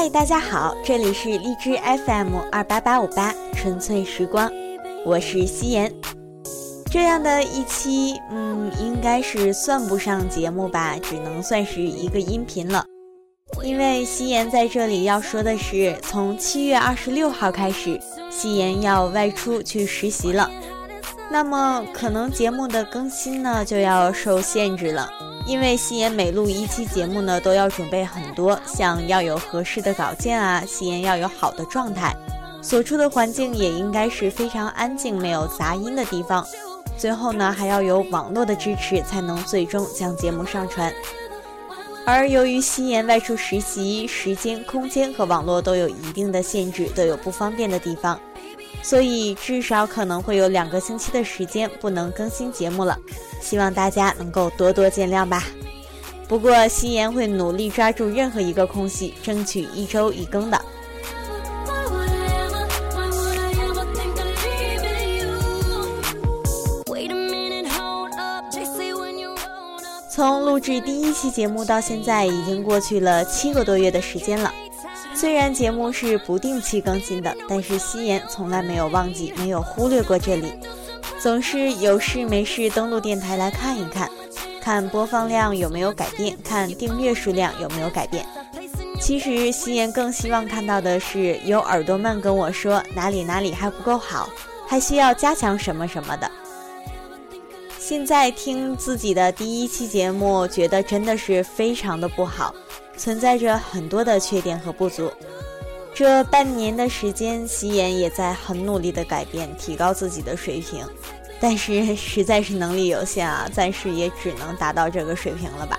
嗨，大家好，这里是荔枝 FM 二八八五八纯粹时光，我是夕颜。这样的一期，嗯，应该是算不上节目吧，只能算是一个音频了。因为夕颜在这里要说的是，从七月二十六号开始，夕颜要外出去实习了。那么，可能节目的更新呢就要受限制了。因为夕颜每录一期节目呢，都要准备很多，像要有合适的稿件啊，夕颜要有好的状态，所处的环境也应该是非常安静、没有杂音的地方。最后呢，还要有网络的支持，才能最终将节目上传。而由于夕颜外出实习，时间、空间和网络都有一定的限制，都有不方便的地方。所以至少可能会有两个星期的时间不能更新节目了，希望大家能够多多见谅吧。不过夕颜会努力抓住任何一个空隙，争取一周一更的。从录制第一期节目到现在，已经过去了七个多月的时间了。虽然节目是不定期更新的，但是夕颜从来没有忘记，没有忽略过这里，总是有事没事登录电台来看一看，看播放量有没有改变，看订阅数量有没有改变。其实夕颜更希望看到的是有耳朵们跟我说哪里哪里还不够好，还需要加强什么什么的。现在听自己的第一期节目，觉得真的是非常的不好。存在着很多的缺点和不足。这半年的时间，夕颜也在很努力的改变，提高自己的水平。但是实在是能力有限啊，暂时也只能达到这个水平了吧。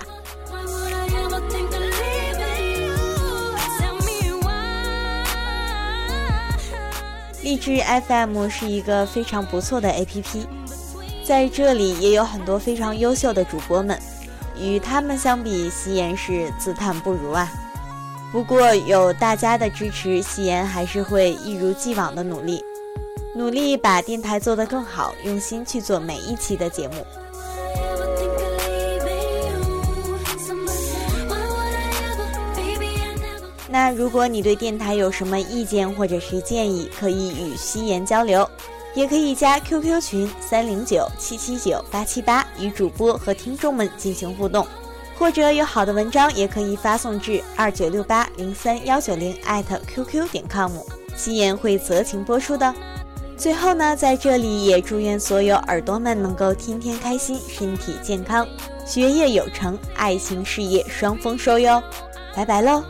荔枝 FM 是一个非常不错的 APP，在这里也有很多非常优秀的主播们。与他们相比，夕颜是自叹不如啊。不过有大家的支持，夕颜还是会一如既往的努力，努力把电台做得更好，用心去做每一期的节目。那如果你对电台有什么意见或者是建议，可以与夕颜交流。也可以加 QQ 群三零九七七九八七八，与主播和听众们进行互动，或者有好的文章也可以发送至二九六八零三幺九零艾特 QQ 点 com，夕颜会择情播出的。最后呢，在这里也祝愿所有耳朵们能够天天开心，身体健康，学业有成，爱情事业双丰收哟！拜拜喽。